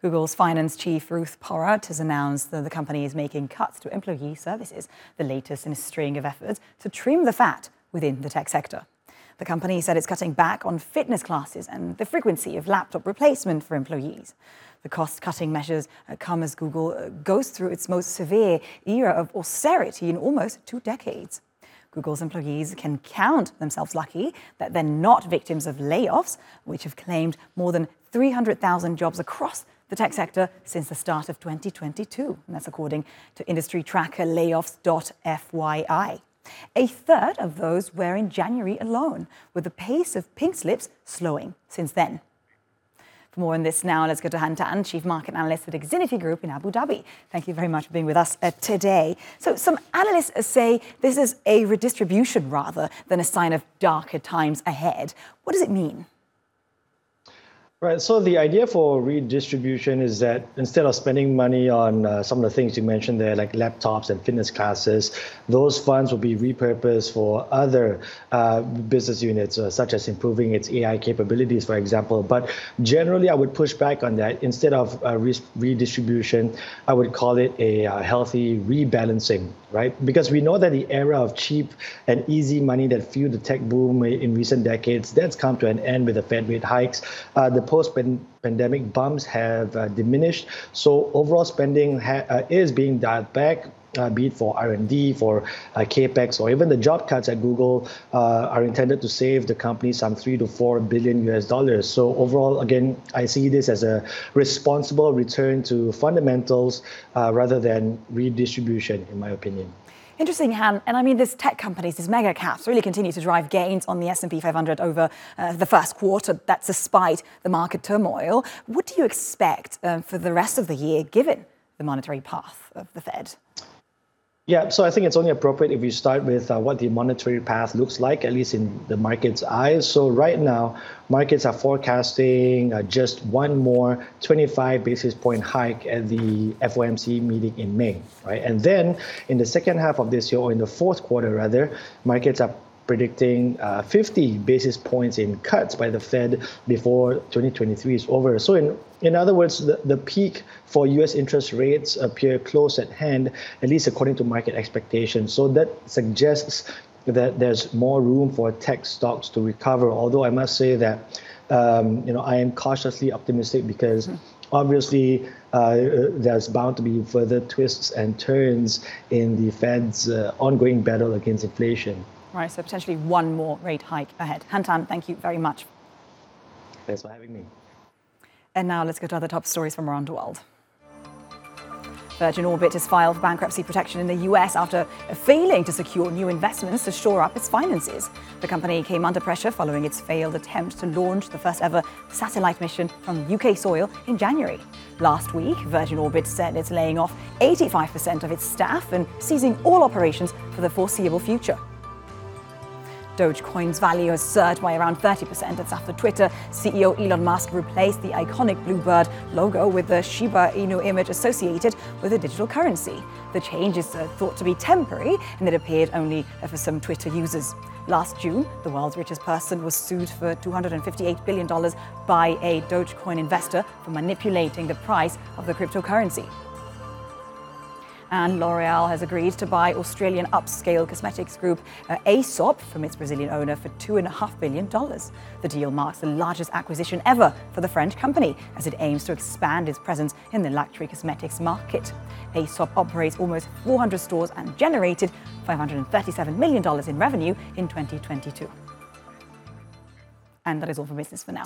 Google's finance chief Ruth Porat has announced that the company is making cuts to employee services, the latest in a string of efforts to trim the fat within the tech sector. The company said it's cutting back on fitness classes and the frequency of laptop replacement for employees. The cost cutting measures come as Google uh, goes through its most severe era of austerity in almost two decades. Google's employees can count themselves lucky that they're not victims of layoffs, which have claimed more than 300,000 jobs across the tech sector since the start of 2022. And that's according to industry tracker layoffs.fyi. A third of those were in January alone, with the pace of pink slips slowing since then. For more on this now, let's go to Han Tan, Chief Market Analyst at Exinity Group in Abu Dhabi. Thank you very much for being with us uh, today. So, some analysts say this is a redistribution rather than a sign of darker times ahead. What does it mean? Right. So the idea for redistribution is that instead of spending money on uh, some of the things you mentioned there, like laptops and fitness classes, those funds will be repurposed for other uh, business units, uh, such as improving its AI capabilities, for example. But generally, I would push back on that. Instead of uh, re- redistribution, I would call it a uh, healthy rebalancing, right? Because we know that the era of cheap and easy money that fueled the tech boom in recent decades, that's come to an end with the Fed rate hikes. Uh, the post-pandemic bumps have uh, diminished. So overall spending ha- uh, is being dialed back. Uh, be it for R&D, for uh, capex, or even the job cuts at Google uh, are intended to save the company some three to four billion US dollars. So overall, again, I see this as a responsible return to fundamentals uh, rather than redistribution, in my opinion. Interesting, Han. And I mean, these tech companies, these mega caps, really continue to drive gains on the S&P 500 over uh, the first quarter. That's despite the market turmoil. What do you expect um, for the rest of the year, given the monetary path of the Fed? Yeah, so I think it's only appropriate if we start with uh, what the monetary path looks like, at least in the market's eyes. So right now, markets are forecasting uh, just one more 25 basis point hike at the FOMC meeting in May, right? And then in the second half of this year, or in the fourth quarter rather, markets are predicting uh, 50 basis points in cuts by the Fed before 2023 is over. So, in, in other words, the, the peak for US interest rates appear close at hand, at least according to market expectations. So, that suggests that there's more room for tech stocks to recover. Although I must say that um, you know I am cautiously optimistic because mm-hmm. obviously uh, there's bound to be further twists and turns in the Fed's uh, ongoing battle against inflation. Right, so potentially one more rate hike ahead. Han Tan, thank you very much. Thanks for having me. And now let's go to other top stories from around the world. Virgin Orbit has filed for bankruptcy protection in the US after failing to secure new investments to shore up its finances. The company came under pressure following its failed attempt to launch the first ever satellite mission from UK soil in January. Last week, Virgin Orbit said it's laying off 85% of its staff and ceasing all operations for the foreseeable future. Dogecoin's value has surged by around 30%. That's after Twitter CEO Elon Musk replaced the iconic bluebird logo with the Shiba Inu image associated with the digital currency. The change is uh, thought to be temporary and it appeared only for some Twitter users. Last June, the world's richest person was sued for $258 billion by a Dogecoin investor for manipulating the price of the cryptocurrency. And L'Oreal has agreed to buy Australian upscale cosmetics group uh, Aesop from its Brazilian owner for $2.5 billion. The deal marks the largest acquisition ever for the French company as it aims to expand its presence in the luxury cosmetics market. Aesop operates almost 400 stores and generated $537 million in revenue in 2022. And that is all for business for now.